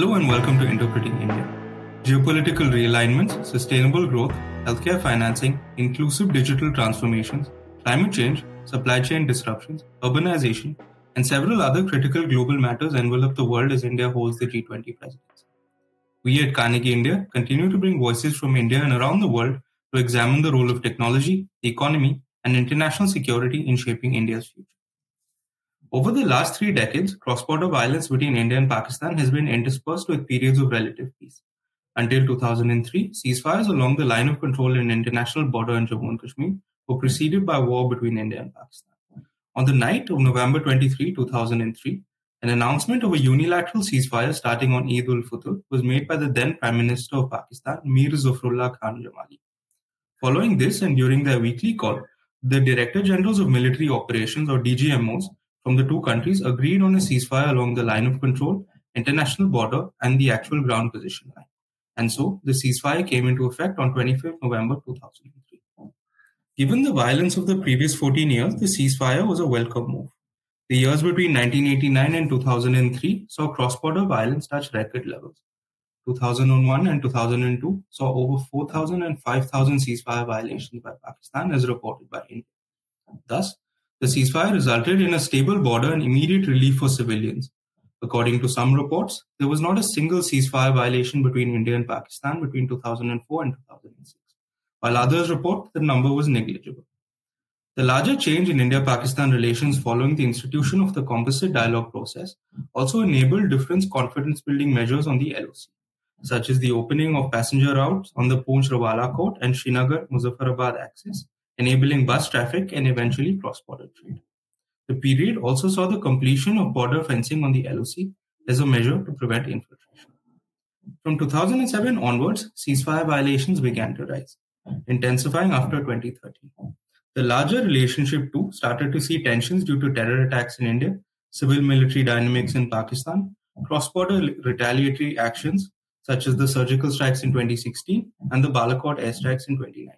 Hello and welcome to Interpreting India. Geopolitical realignments, sustainable growth, healthcare financing, inclusive digital transformations, climate change, supply chain disruptions, urbanization, and several other critical global matters envelop the world as India holds the G20 presidency. We at Carnegie India continue to bring voices from India and around the world to examine the role of technology, the economy, and international security in shaping India's future. Over the last three decades, cross border violence between India and Pakistan has been interspersed with periods of relative peace. Until 2003, ceasefires along the line of control in international border in Jammu and Kashmir were preceded by war between India and Pakistan. On the night of November 23, 2003, an announcement of a unilateral ceasefire starting on Eid ul-Fitr was made by the then Prime Minister of Pakistan, Mir Zafarullah Khan Jamali. Following this and during their weekly call, the Director Generals of Military Operations or DGMOs from the two countries agreed on a ceasefire along the line of control, international border, and the actual ground position line. And so the ceasefire came into effect on 25th November 2003. Given the violence of the previous 14 years, the ceasefire was a welcome move. The years between 1989 and 2003 saw cross border violence touch record levels. 2001 and 2002 saw over 4,000 and 5,000 ceasefire violations by Pakistan as reported by India. Thus, the ceasefire resulted in a stable border and immediate relief for civilians. According to some reports, there was not a single ceasefire violation between India and Pakistan between 2004 and 2006, while others report the number was negligible. The larger change in India Pakistan relations following the institution of the composite dialogue process also enabled different confidence building measures on the LOC, such as the opening of passenger routes on the Poonch Rawalakot and Srinagar Muzaffarabad axis enabling bus traffic and eventually cross-border trade. The period also saw the completion of border fencing on the LOC as a measure to prevent infiltration. From 2007 onwards, ceasefire violations began to rise, intensifying after 2013. The larger relationship too started to see tensions due to terror attacks in India, civil military dynamics in Pakistan, cross-border retaliatory actions such as the surgical strikes in 2016 and the Balakot airstrikes in 2019.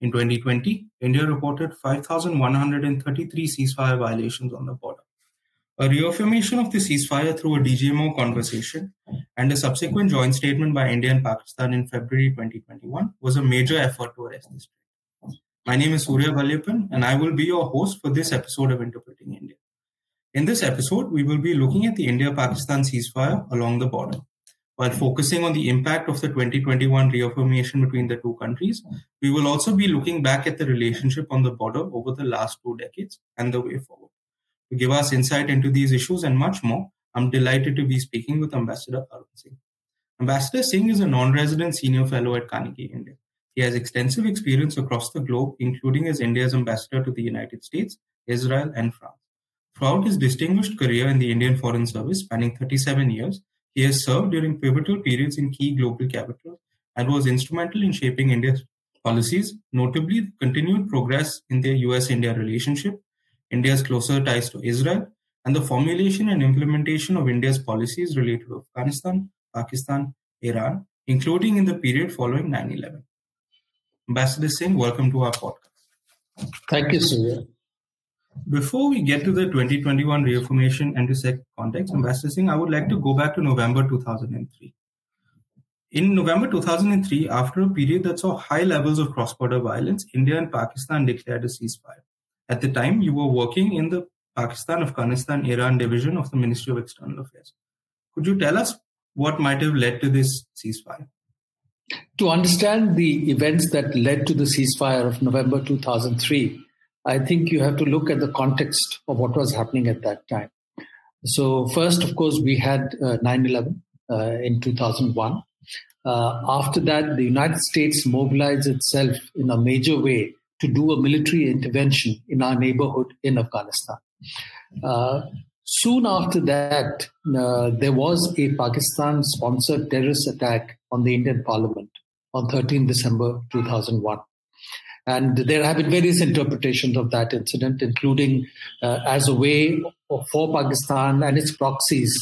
In 2020, India reported 5,133 ceasefire violations on the border. A reaffirmation of the ceasefire through a DGMO conversation and a subsequent joint statement by India and Pakistan in February 2021 was a major effort to arrest this. My name is Surya Valliappan, and I will be your host for this episode of Interpreting India. In this episode, we will be looking at the India Pakistan ceasefire along the border. While focusing on the impact of the 2021 reaffirmation between the two countries, we will also be looking back at the relationship on the border over the last two decades and the way forward. To give us insight into these issues and much more, I'm delighted to be speaking with Ambassador Arun Singh. Ambassador Singh is a non resident senior fellow at Carnegie India. He has extensive experience across the globe, including as India's ambassador to the United States, Israel, and France. Throughout his distinguished career in the Indian Foreign Service, spanning 37 years, he has served during pivotal periods in key global capitals and was instrumental in shaping India's policies, notably the continued progress in the US India relationship, India's closer ties to Israel, and the formulation and implementation of India's policies related to Afghanistan, Pakistan, Iran, including in the period following 9 11. Ambassador Singh, welcome to our podcast. Thank you, Surya. Before we get to the 2021 reaffirmation and to set context, Ambassador Singh, I would like to go back to November 2003. In November 2003, after a period that saw high levels of cross border violence, India and Pakistan declared a ceasefire. At the time, you were working in the Pakistan, Afghanistan, Iran division of the Ministry of External Affairs. Could you tell us what might have led to this ceasefire? To understand the events that led to the ceasefire of November 2003, I think you have to look at the context of what was happening at that time. So, first, of course, we had uh, 9 uh, 11 uh, in 2001. Uh, after that, the United States mobilized itself in a major way to do a military intervention in our neighborhood in Afghanistan. Uh, soon after that, uh, there was a Pakistan sponsored terrorist attack on the Indian parliament on 13 December 2001. And there have been various interpretations of that incident, including uh, as a way for Pakistan and its proxies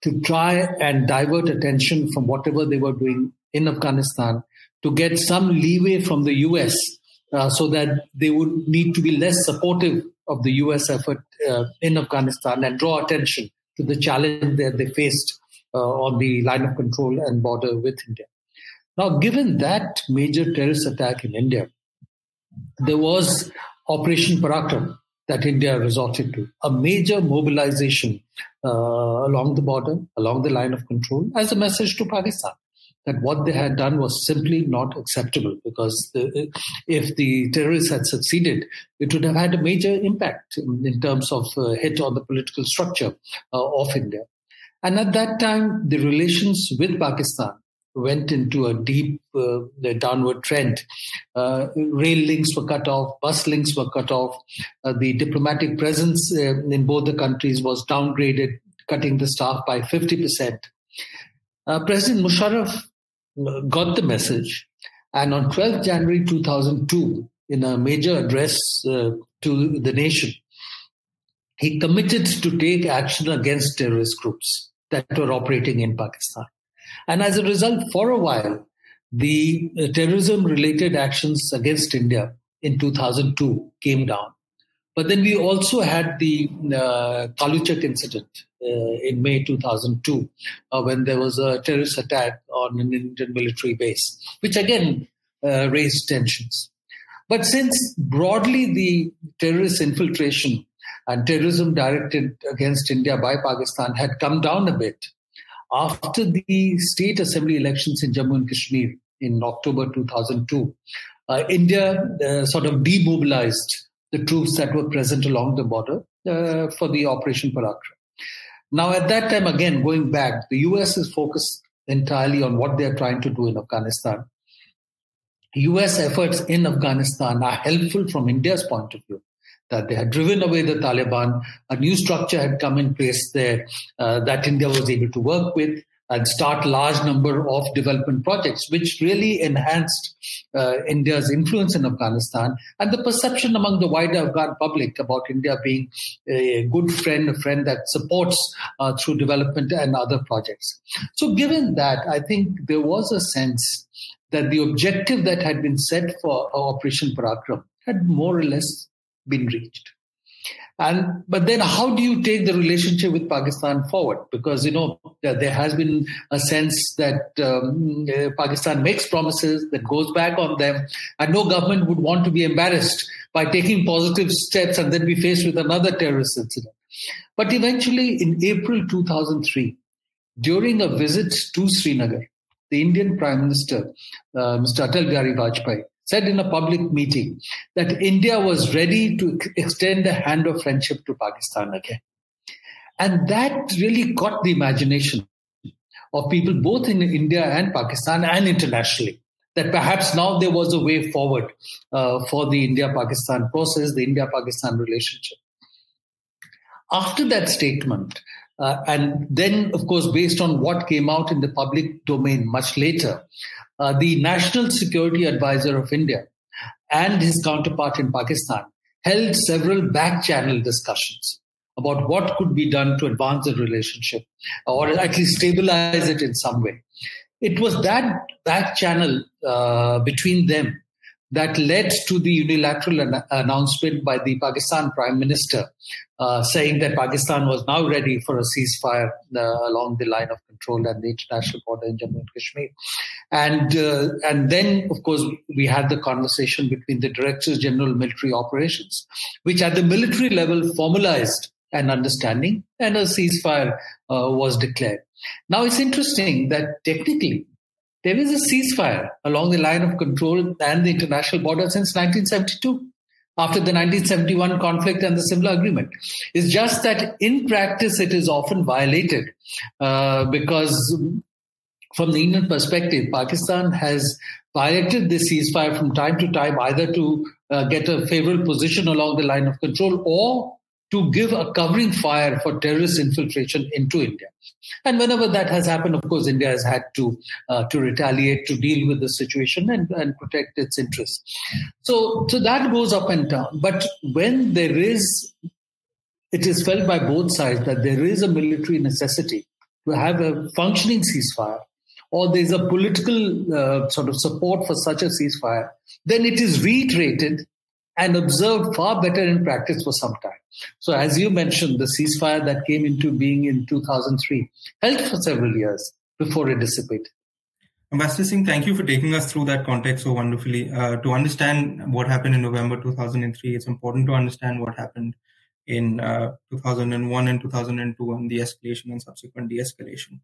to try and divert attention from whatever they were doing in Afghanistan to get some leeway from the US uh, so that they would need to be less supportive of the US effort uh, in Afghanistan and draw attention to the challenge that they faced uh, on the line of control and border with India. Now, given that major terrorist attack in India, there was Operation Parakram that India resorted to, a major mobilization uh, along the border, along the line of control, as a message to Pakistan that what they had done was simply not acceptable because the, if the terrorists had succeeded, it would have had a major impact in, in terms of uh, hit on the political structure uh, of India. And at that time, the relations with Pakistan went into a deep uh, downward trend. Uh, rail links were cut off, bus links were cut off. Uh, the diplomatic presence uh, in both the countries was downgraded, cutting the staff by 50%. Uh, President Musharraf got the message. And on 12th January 2002, in a major address uh, to the nation, he committed to take action against terrorist groups that were operating in Pakistan. And as a result, for a while, the uh, terrorism related actions against India in 2002 came down. But then we also had the uh, Kaluchak incident uh, in May 2002 uh, when there was a terrorist attack on an Indian military base, which again uh, raised tensions. But since broadly the terrorist infiltration and terrorism directed against India by Pakistan had come down a bit after the state assembly elections in Jammu and Kashmir in October 2002, uh, India uh, sort of demobilized the troops that were present along the border uh, for the Operation Parakram. Now, at that time, again, going back, the US is focused entirely on what they're trying to do in Afghanistan. US efforts in Afghanistan are helpful from India's point of view. That they had driven away the Taliban, a new structure had come in place there uh, that India was able to work with and start large number of development projects, which really enhanced uh, India's influence in Afghanistan and the perception among the wider Afghan public about India being a good friend, a friend that supports uh, through development and other projects. So, given that, I think there was a sense that the objective that had been set for Operation Parakram had more or less been reached. And but then, how do you take the relationship with Pakistan forward? Because you know there has been a sense that um, uh, Pakistan makes promises that goes back on them, and no government would want to be embarrassed by taking positive steps and then be faced with another terrorist incident. But eventually, in April 2003, during a visit to Srinagar, the Indian Prime Minister, uh, Mr. Atal Bihari Vajpayee, said in a public meeting that India was ready to extend a hand of friendship to Pakistan again. And that really caught the imagination of people both in India and Pakistan and internationally. That perhaps now there was a way forward uh, for the India Pakistan process, the India Pakistan relationship. After that statement, uh, and then, of course, based on what came out in the public domain much later, uh, the National Security Advisor of India and his counterpart in Pakistan held several back channel discussions about what could be done to advance the relationship or at least stabilize it in some way. It was that back channel uh, between them that led to the unilateral an- announcement by the Pakistan Prime Minister uh, saying that Pakistan was now ready for a ceasefire uh, along the line of control and the international border in Jammu and Kashmir. And, uh, and then, of course, we had the conversation between the Directors General Military Operations, which at the military level formalized an understanding and a ceasefire uh, was declared. Now, it's interesting that technically there is a ceasefire along the line of control and the international border since 1972 after the 1971 conflict and the Simla agreement. It's just that in practice it is often violated uh, because from the Indian perspective, Pakistan has violated the ceasefire from time to time, either to uh, get a favorable position along the line of control or to give a covering fire for terrorist infiltration into India. And whenever that has happened, of course, India has had to uh, to retaliate, to deal with the situation and, and protect its interests. So, so that goes up and down. But when there is, it is felt by both sides that there is a military necessity to have a functioning ceasefire, or there's a political uh, sort of support for such a ceasefire, then it is reiterated and observed far better in practice for some time. So, as you mentioned, the ceasefire that came into being in 2003 held for several years before it dissipated. Ambassador Singh, thank you for taking us through that context so wonderfully. Uh, to understand what happened in November 2003, it's important to understand what happened in uh, 2001 and 2002 and the escalation and subsequent de escalation.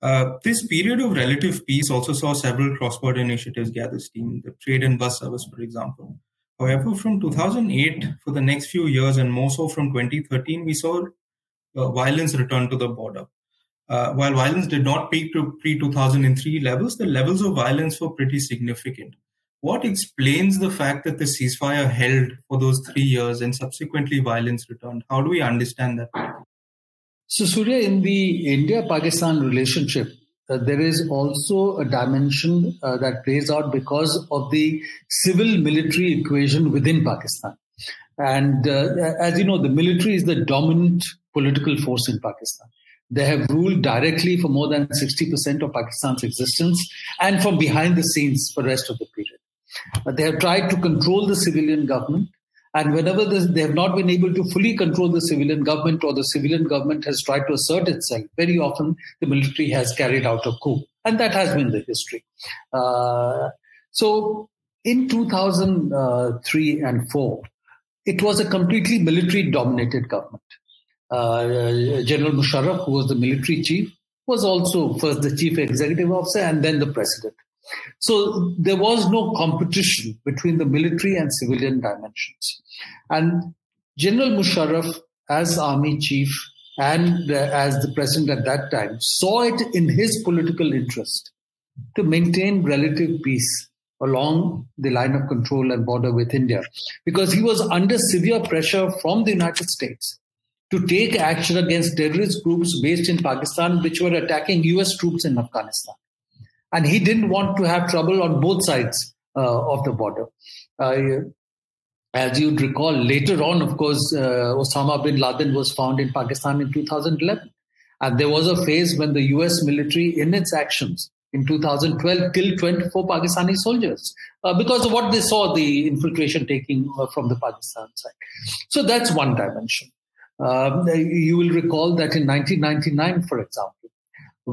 Uh, this period of relative peace also saw several cross border initiatives gather steam, the trade and bus service, for example. However, from 2008 for the next few years, and more so from 2013, we saw uh, violence return to the border. Uh, while violence did not peak to pre 2003 levels, the levels of violence were pretty significant. What explains the fact that the ceasefire held for those three years and subsequently violence returned? How do we understand that? So, Surya, in the India Pakistan relationship, there is also a dimension uh, that plays out because of the civil military equation within Pakistan. And uh, as you know, the military is the dominant political force in Pakistan. They have ruled directly for more than 60% of Pakistan's existence and from behind the scenes for the rest of the period. But they have tried to control the civilian government. And whenever they have not been able to fully control the civilian government or the civilian government has tried to assert itself, very often the military has carried out a coup. And that has been the history. Uh, so in 2003 and 4, it was a completely military dominated government. Uh, General Musharraf, who was the military chief, was also first the chief executive officer and then the president. So there was no competition between the military and civilian dimensions. And General Musharraf, as army chief and uh, as the president at that time, saw it in his political interest to maintain relative peace along the line of control and border with India because he was under severe pressure from the United States to take action against terrorist groups based in Pakistan, which were attacking US troops in Afghanistan. And he didn't want to have trouble on both sides uh, of the border. Uh, as you'd recall, later on, of course, uh, Osama bin Laden was found in Pakistan in 2011. And there was a phase when the US military, in its actions in 2012, killed 24 Pakistani soldiers uh, because of what they saw the infiltration taking uh, from the Pakistan side. So that's one dimension. Um, you will recall that in 1999, for example,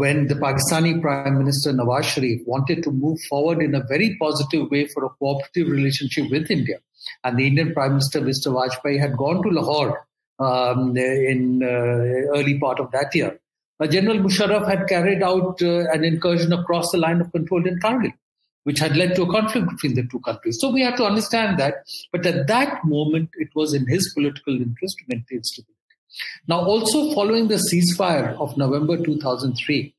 when the Pakistani Prime Minister Nawaz Sharif wanted to move forward in a very positive way for a cooperative relationship with India, and the Indian Prime Minister Mr. Vajpayee had gone to Lahore um, in uh, early part of that year. General Musharraf had carried out uh, an incursion across the line of control in Kargil which had led to a conflict between the two countries. So we have to understand that. But at that moment, it was in his political interest to maintain stability. Now, also following the ceasefire of November 2003,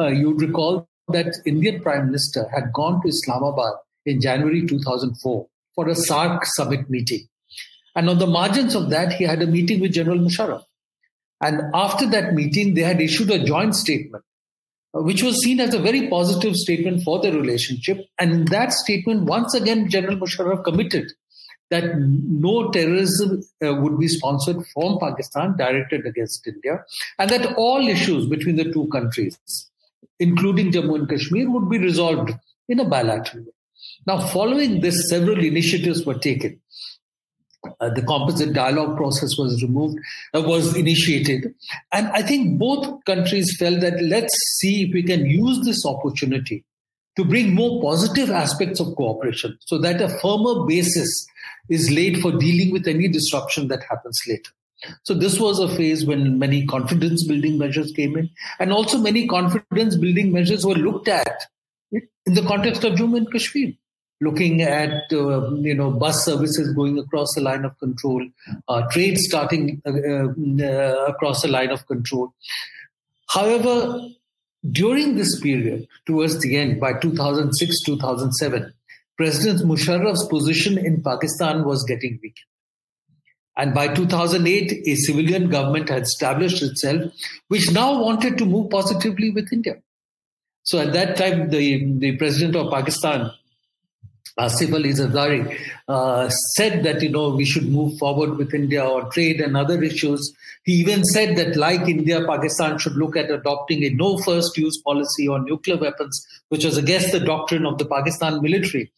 uh, you recall that Indian Prime Minister had gone to Islamabad in January 2004 for a SAARC summit meeting. And on the margins of that, he had a meeting with General Musharraf. And after that meeting, they had issued a joint statement uh, which was seen as a very positive statement for the relationship. And in that statement, once again, General Musharraf committed that no terrorism uh, would be sponsored from Pakistan directed against India, and that all issues between the two countries, including Jammu and Kashmir, would be resolved in a bilateral way. Now, following this, several initiatives were taken. Uh, the composite dialogue process was removed, uh, was initiated. And I think both countries felt that let's see if we can use this opportunity to bring more positive aspects of cooperation so that a firmer basis is late for dealing with any disruption that happens later. So this was a phase when many confidence building measures came in, and also many confidence building measures were looked at in the context of Jammu and Kashmir looking at uh, you know bus services going across the line of control, uh, trade starting uh, uh, across the line of control. However, during this period, towards the end, by 2006 2007, President Musharraf's position in Pakistan was getting weak. And by 2008, a civilian government had established itself, which now wanted to move positively with India. So at that time, the, the president of Pakistan, Asif Ali Zardari uh, said that you know we should move forward with India on trade and other issues. He even said that, like India, Pakistan should look at adopting a no first use policy on nuclear weapons, which was against the doctrine of the Pakistan military.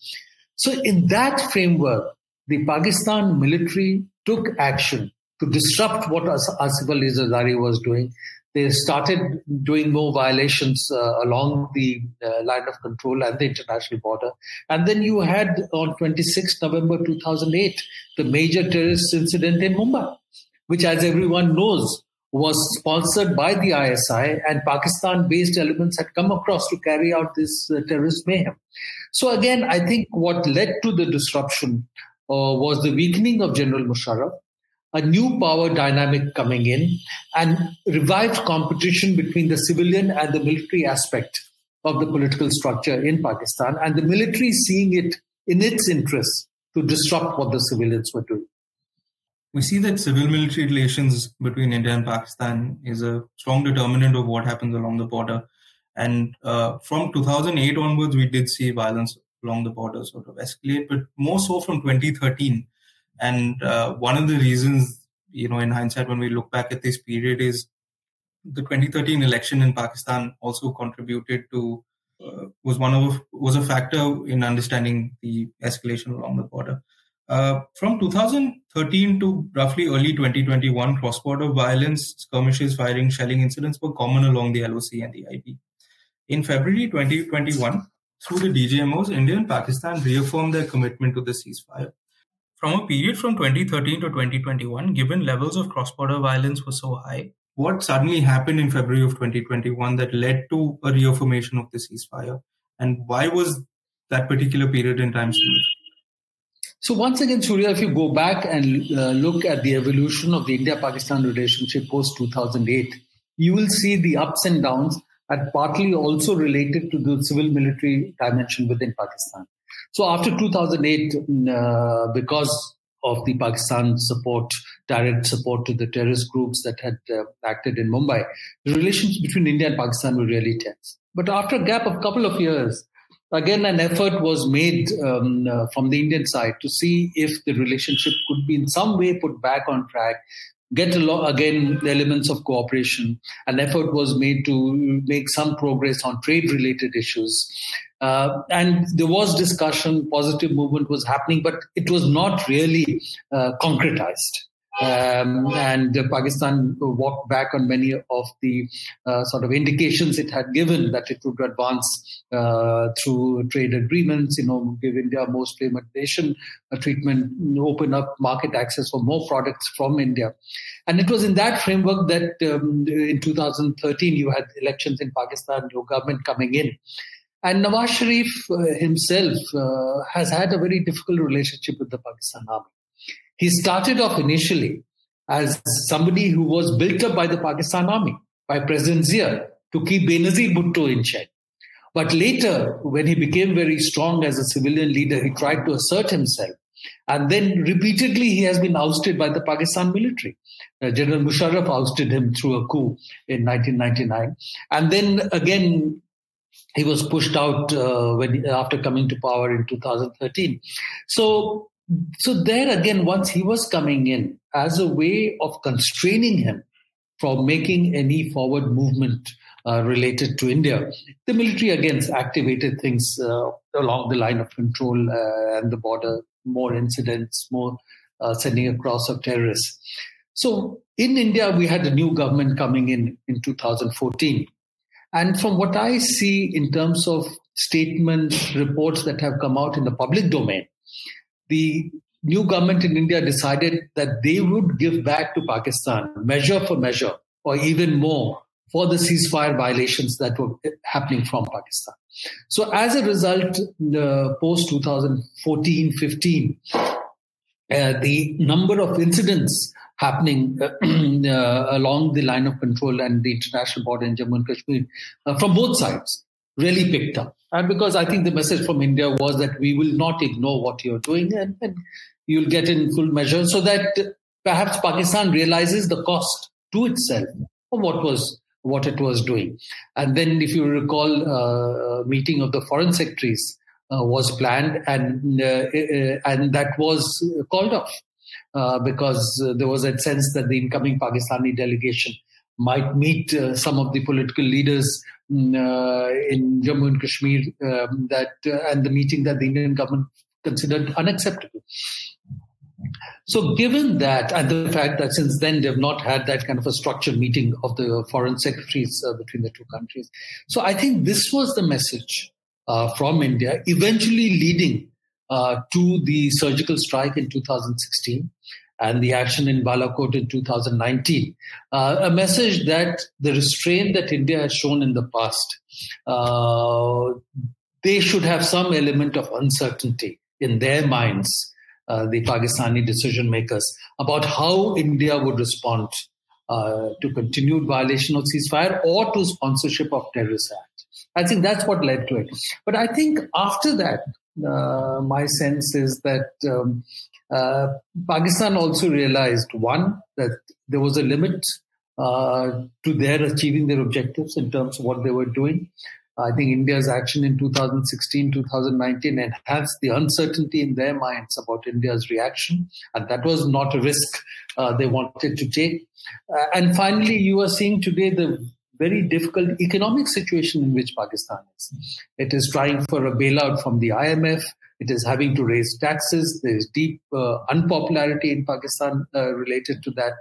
So, in that framework, the Pakistan military took action to disrupt what Asif Ali Zardari was doing. They started doing more violations uh, along the uh, line of control and the international border. And then you had on 26 November 2008 the major terrorist incident in Mumbai, which, as everyone knows, was sponsored by the ISI, and Pakistan based elements had come across to carry out this uh, terrorist mayhem. So, again, I think what led to the disruption uh, was the weakening of General Musharraf, a new power dynamic coming in, and revived competition between the civilian and the military aspect of the political structure in Pakistan, and the military seeing it in its interest to disrupt what the civilians were doing we see that civil military relations between India and Pakistan is a strong determinant of what happens along the border. And uh, from 2008 onwards, we did see violence along the border sort of escalate, but more so from 2013. And uh, one of the reasons, you know, in hindsight, when we look back at this period, is the 2013 election in Pakistan also contributed to uh, was one of was a factor in understanding the escalation along the border. Uh, from 2013 to roughly early 2021, cross-border violence, skirmishes, firing, shelling incidents were common along the LOC and the IB. In February 2021, through the DGMOs, India and Pakistan reaffirmed their commitment to the ceasefire. From a period from 2013 to 2021, given levels of cross-border violence were so high, what suddenly happened in February of 2021 that led to a reaffirmation of the ceasefire? And why was that particular period in time significant? So once again, Surya, if you go back and uh, look at the evolution of the India-Pakistan relationship post 2008, you will see the ups and downs and partly also related to the civil-military dimension within Pakistan. So after 2008, mm, uh, because of the Pakistan support, direct support to the terrorist groups that had uh, acted in Mumbai, the relations between India and Pakistan were really tense. But after a gap of a couple of years, again an effort was made um, uh, from the indian side to see if the relationship could be in some way put back on track get a lot again elements of cooperation an effort was made to make some progress on trade related issues uh, and there was discussion positive movement was happening but it was not really uh, concretized um, and uh, Pakistan walked back on many of the uh, sort of indications it had given that it would advance uh, through trade agreements, you know, give India most favored nation treatment, open up market access for more products from India. And it was in that framework that um, in 2013 you had elections in Pakistan, your government coming in. And Nawaz Sharif uh, himself uh, has had a very difficult relationship with the Pakistan army. He started off initially as somebody who was built up by the Pakistan army, by President Zia, to keep Benazir Bhutto in check. But later, when he became very strong as a civilian leader, he tried to assert himself. And then repeatedly, he has been ousted by the Pakistan military. Uh, General Musharraf ousted him through a coup in 1999. And then again, he was pushed out uh, when after coming to power in 2013. So so there again, once he was coming in as a way of constraining him from making any forward movement uh, related to India, the military again activated things uh, along the line of control uh, and the border, more incidents, more uh, sending across of terrorists. So in India, we had a new government coming in in 2014. And from what I see in terms of statements, reports that have come out in the public domain, the new government in India decided that they would give back to Pakistan measure for measure, or even more, for the ceasefire violations that were happening from Pakistan. So, as a result, the post 2014 15, uh, the number of incidents happening uh, uh, along the line of control and the international border in Jammu and Kashmir uh, from both sides really picked up. And because I think the message from India was that we will not ignore what you're doing and, and you'll get in full measure so that perhaps Pakistan realizes the cost to itself of what was what it was doing. And then, if you recall, a meeting of the foreign secretaries uh, was planned, and uh, and that was called off because there was a sense that the incoming Pakistani delegation might meet uh, some of the political leaders mm, uh, in Jammu and Kashmir um, that uh, and the meeting that the Indian government considered unacceptable. So, given that, and the fact that since then they've not had that kind of a structured meeting of the foreign secretaries uh, between the two countries, so I think this was the message uh, from India, eventually leading uh, to the surgical strike in 2016 and the action in Balakot in 2019. Uh, a message that the restraint that India has shown in the past, uh, they should have some element of uncertainty in their minds uh, the Pakistani decision makers about how India would respond uh, to continued violation of ceasefire or to sponsorship of terrorist acts. I think that's what led to it. But I think after that, my sense is that um, uh, Pakistan also realized one that there was a limit uh, to their achieving their objectives in terms of what they were doing. I think India's action in 2016, 2019 enhanced the uncertainty in their minds about India's reaction. And that was not a risk uh, they wanted to take. Uh, and finally, you are seeing today the very difficult economic situation in which Pakistan is. It is trying for a bailout from the IMF. It is having to raise taxes. There is deep uh, unpopularity in Pakistan uh, related to that.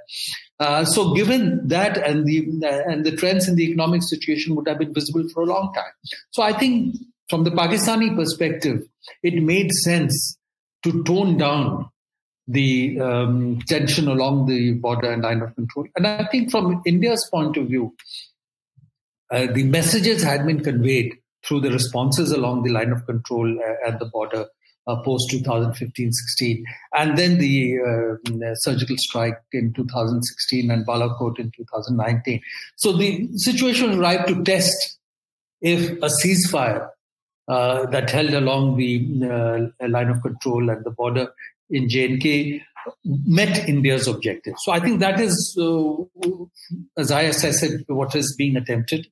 Uh, so, given that and the and the trends in the economic situation would have been visible for a long time. So, I think from the Pakistani perspective, it made sense to tone down the um, tension along the border and line of control. And I think from India's point of view, uh, the messages had been conveyed through the responses along the line of control uh, at the border uh, post 2015-16, and then the surgical strike in 2016 and Balakot in 2019. So the situation ripe to test if a ceasefire uh, that held along the uh, line of control at the border in JNK met India's objective. So I think that is, uh, as I assess it, what is being attempted.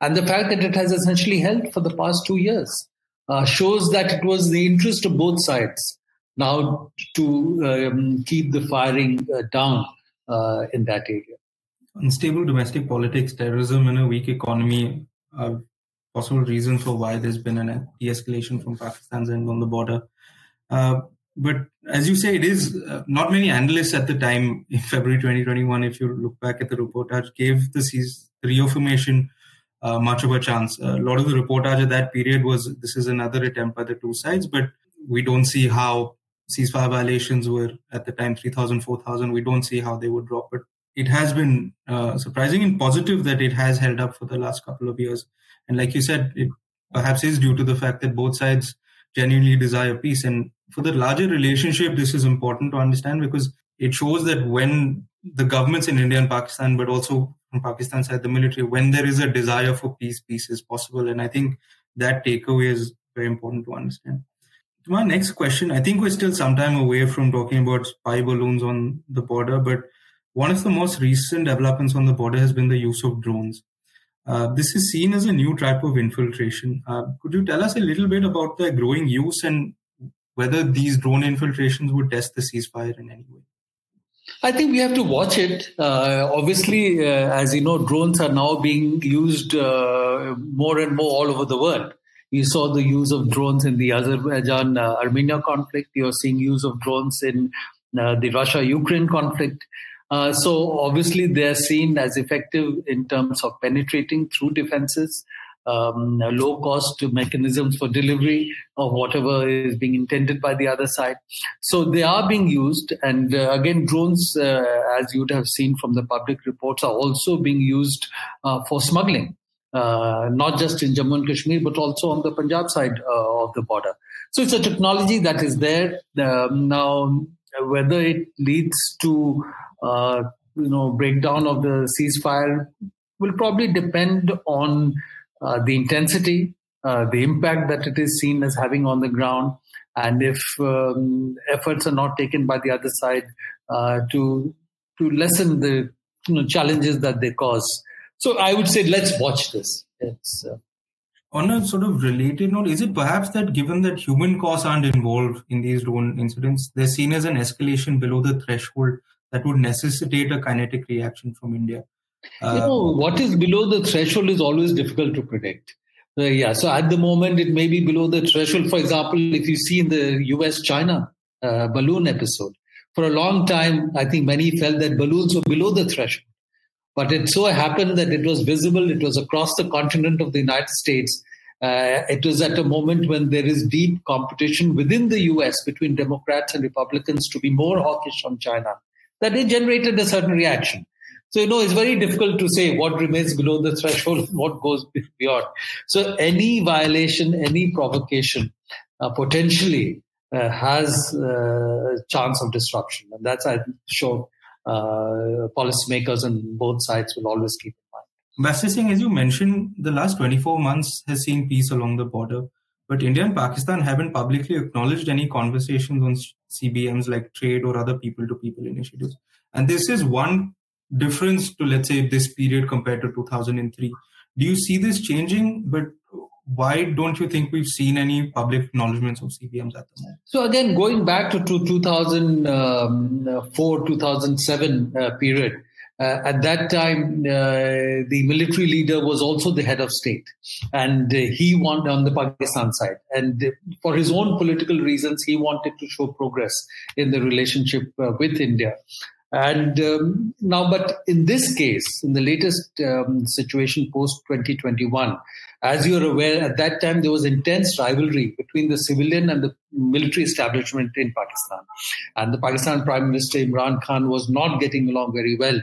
And the fact that it has essentially held for the past two years uh, shows that it was the interest of both sides now to um, keep the firing uh, down uh, in that area. Unstable domestic politics, terrorism, and a weak economy are possible reasons for why there's been an de-escalation from Pakistan's end on the border. Uh, but as you say, it is uh, not many analysts at the time in February 2021, if you look back at the reportage, gave the reaffirmation uh, much of a chance. a lot of the reportage at that period was this is another attempt by the two sides, but we don't see how ceasefire violations were at the time 3,000, 4,000. We don't see how they would drop. But it has been uh, surprising and positive that it has held up for the last couple of years. And like you said, it perhaps is due to the fact that both sides genuinely desire peace. And for the larger relationship, this is important to understand because it shows that when the governments in India and Pakistan, but also from Pakistan side, the military, when there is a desire for peace, peace is possible. And I think that takeaway is very important to understand. My next question, I think we're still some time away from talking about spy balloons on the border, but one of the most recent developments on the border has been the use of drones. Uh, this is seen as a new type of infiltration. Uh, could you tell us a little bit about the growing use and whether these drone infiltrations would test the ceasefire in any way? I think we have to watch it. Uh, obviously, uh, as you know, drones are now being used uh, more and more all over the world. You saw the use of drones in the Azerbaijan Armenia conflict. You're seeing use of drones in the Russia Ukraine conflict. Uh, so obviously they're seen as effective in terms of penetrating through defenses, um, low cost mechanisms for delivery of whatever is being intended by the other side. So they are being used. And uh, again, drones, uh, as you would have seen from the public reports, are also being used uh, for smuggling. Uh, not just in Jammu and Kashmir, but also on the Punjab side of the border. So it's a technology that is there. Um, now, whether it leads to uh, you know breakdown of the ceasefire will probably depend on uh, the intensity, uh, the impact that it is seen as having on the ground, and if um, efforts are not taken by the other side uh, to to lessen the you know, challenges that they cause. So I would say let's watch this. It's, uh, on a sort of related note, is it perhaps that given that human costs aren't involved in these drone incidents, they're seen as an escalation below the threshold that would necessitate a kinetic reaction from India. Uh, you know, what is below the threshold is always difficult to predict. Uh, yeah, so at the moment it may be below the threshold. For example, if you see in the US China uh, balloon episode, For a long time, I think many felt that balloons were below the threshold. But it so happened that it was visible, it was across the continent of the United States. Uh, it was at a moment when there is deep competition within the US between Democrats and Republicans to be more hawkish on China, that it generated a certain reaction. So, you know, it's very difficult to say what remains below the threshold, what goes beyond. So, any violation, any provocation uh, potentially uh, has uh, a chance of disruption. And that's, I'm sure, uh, policymakers on both sides will always keep in mind. Basti Singh, as you mentioned, the last 24 months has seen peace along the border. But India and Pakistan haven't publicly acknowledged any conversations on CBMs like trade or other people to people initiatives. And this is one difference to, let's say, this period compared to 2003. Do you see this changing? But why don't you think we've seen any public acknowledgements of CBMs at the moment? So again, going back to, to 2004, 2007 uh, period, uh, at that time, uh, the military leader was also the head of state, and uh, he wanted on the Pakistan side. And for his own political reasons, he wanted to show progress in the relationship uh, with India. And um, now, but in this case, in the latest um, situation post 2021, as you're aware, at that time there was intense rivalry between the civilian and the military establishment in Pakistan. And the Pakistan Prime Minister Imran Khan was not getting along very well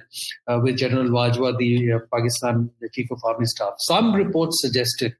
uh, with General Bajwa, the uh, Pakistan the Chief of Army Staff. Some reports suggested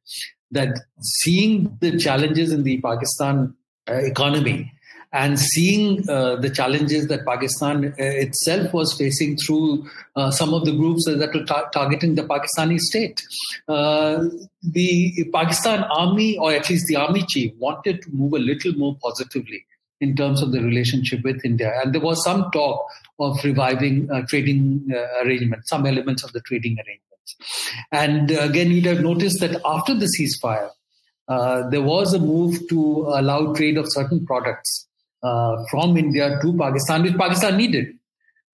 that seeing the challenges in the Pakistan uh, economy, and seeing uh, the challenges that Pakistan uh, itself was facing through uh, some of the groups that were tar- targeting the Pakistani state. Uh, the Pakistan army, or at least the army chief, wanted to move a little more positively in terms of the relationship with India. And there was some talk of reviving uh, trading uh, arrangements, some elements of the trading arrangements. And again, you'd have noticed that after the ceasefire, there was a move to allow trade of certain products uh, from India to Pakistan, which Pakistan needed.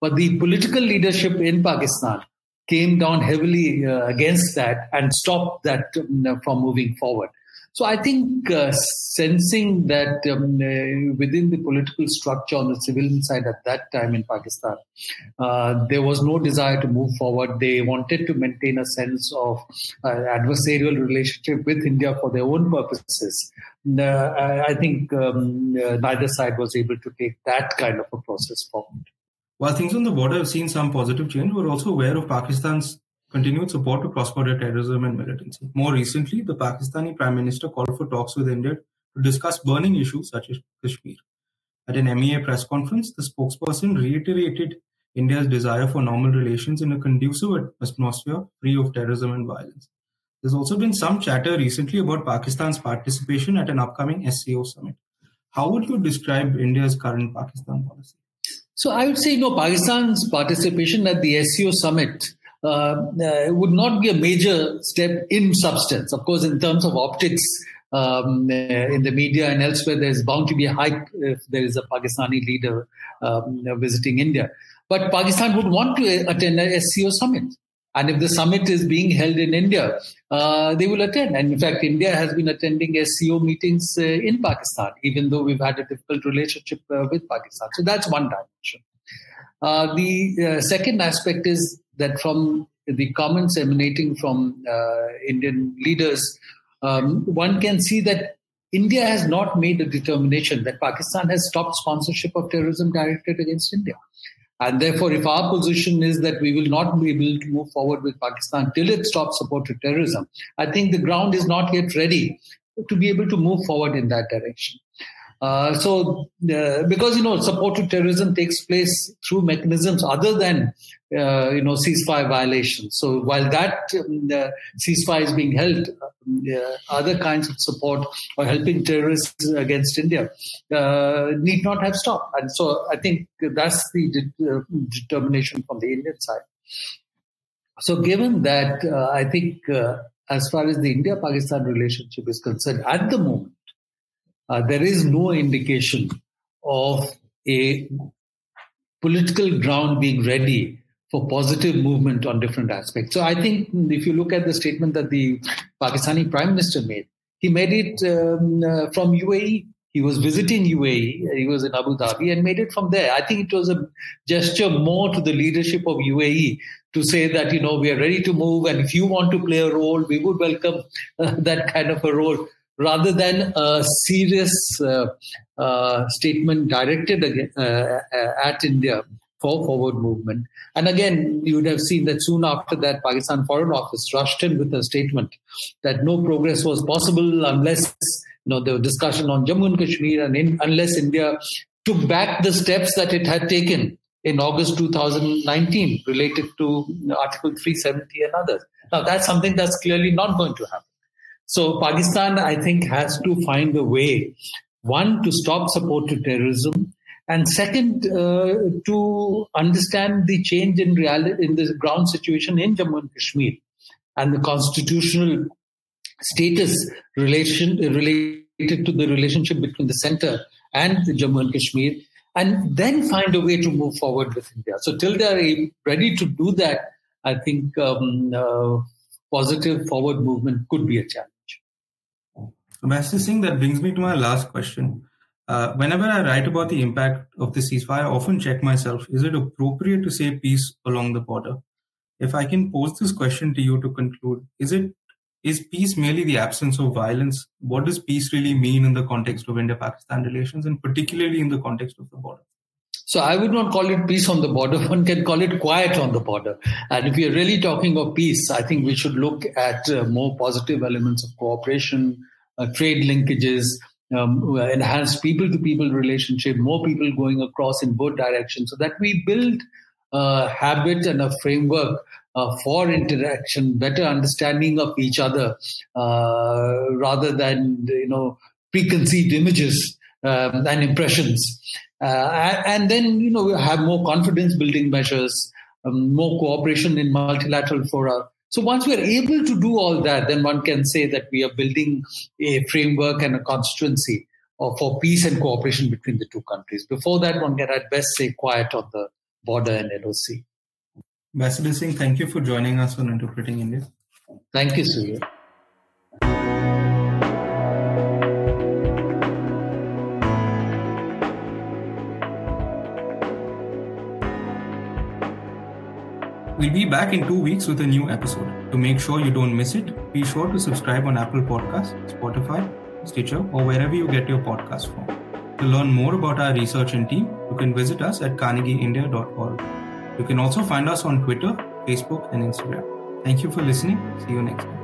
But the political leadership in Pakistan came down heavily uh, against that and stopped that um, from moving forward. So I think uh, sensing that um, uh, within the political structure on the civilian side at that time in Pakistan, uh, there was no desire to move forward. They wanted to maintain a sense of uh, adversarial relationship with India for their own purposes. Uh, I think um, uh, neither side was able to take that kind of a process forward. While things on the border have seen some positive change, we're also aware of Pakistan's continued support to cross-border terrorism and militancy. More recently, the Pakistani Prime Minister called for talks with India to discuss burning issues such as Kashmir. At an MEA press conference, the spokesperson reiterated India's desire for normal relations in a conducive atmosphere free of terrorism and violence. There's also been some chatter recently about Pakistan's participation at an upcoming SCO summit. How would you describe India's current Pakistan policy? So I would say, you know, Pakistan's participation at the SCO summit would not be a major step in substance. Of course, in terms of optics, um, uh, in the media and elsewhere, there's bound to be a hype if there is a Pakistani leader um, visiting India. But Pakistan would want to attend a SCO summit. And if the summit is being held in India, uh, they will attend. And in fact, India has been attending SCO meetings uh, in Pakistan, even though we've had a difficult relationship uh, with Pakistan. So that's one dimension. Uh, the uh, second aspect is that from the comments emanating from uh, Indian leaders, um, one can see that India has not made a determination that Pakistan has stopped sponsorship of terrorism directed against India. And therefore, if our position is that we will not be able to move forward with Pakistan till it stops support to terrorism, I think the ground is not yet ready to be able to move forward in that direction. Uh, so, uh, because you know, support to terrorism takes place through mechanisms other than uh, you know ceasefire violations. So, while that um, ceasefire is being held, um, other kinds of support or helping terrorists against India uh, need not have stopped. And so, I think that's the de- uh, determination from the Indian side. So, given that, I think as far as the India-Pakistan relationship is concerned, at the moment uh, there is no indication of a political ground being ready for positive movement on different aspects. So I think if you look at the statement that the Pakistani Prime Minister made, he made it um, uh, from UAE. He was visiting UAE. He was in Abu Dhabi and made it from there. I think it was a gesture more to the leadership of UAE to say that you know we are ready to move, and if you want to play a role, we would welcome uh, that kind of a role rather than a serious uh, uh, statement directed uh, at India for forward movement. And again, you would have seen that soon after that, Pakistan Foreign Office rushed in with a statement that no progress was possible unless you know the discussion on Jammu and Kashmir, and in, unless India took back the steps that it had taken in August 2019 related to Article 370 and others. Now, that's something that's clearly not going to happen. So Pakistan, I think, has to find a way, one, to stop support to terrorism, and second, uh, to understand the change in reality in the ground situation in Jammu and Kashmir and the constitutional status relation related to the relationship between the center and the Jammu and Kashmir, and then find a way to move forward with India. So till they are ready to do that, I think um, uh, positive forward movement could be a challenge. Ambassador Singh, that brings me to my last question. Uh, whenever I write about the impact of the ceasefire, I often check myself is it appropriate to say peace along the border? If I can pose this question to you to conclude, is it is peace merely the absence of violence? What does peace really mean in the context of India Pakistan relations and particularly in the context of the border? So I would not call it peace on the border. One can call it quiet on the border. And if we are really talking of peace, I think we should look at uh, more positive elements of cooperation, trade linkages, um, enhance people to people relationship, more people going across in both directions, so that we build a habit and a framework uh, for interaction, better understanding of each other, uh, rather than you know preconceived images um, and impressions. Uh, and then you know we have more confidence building measures, um, more cooperation in multilateral fora. So once we're able to do all that, then one can say that we are building a framework and a constituency uh, for peace and cooperation between the two countries. Before that, one can at best say quiet on the border and LOC. Ambassador Singh, thank you for joining us on Interpreting India. Thank you, Surya. We'll be back in two weeks with a new episode. To make sure you don't miss it, be sure to subscribe on Apple Podcasts, Spotify, Stitcher, or wherever you get your podcast from. To learn more about our research and team, you can visit us at carnegieindia.org. You can also find us on Twitter, Facebook, and Instagram. Thank you for listening. See you next time.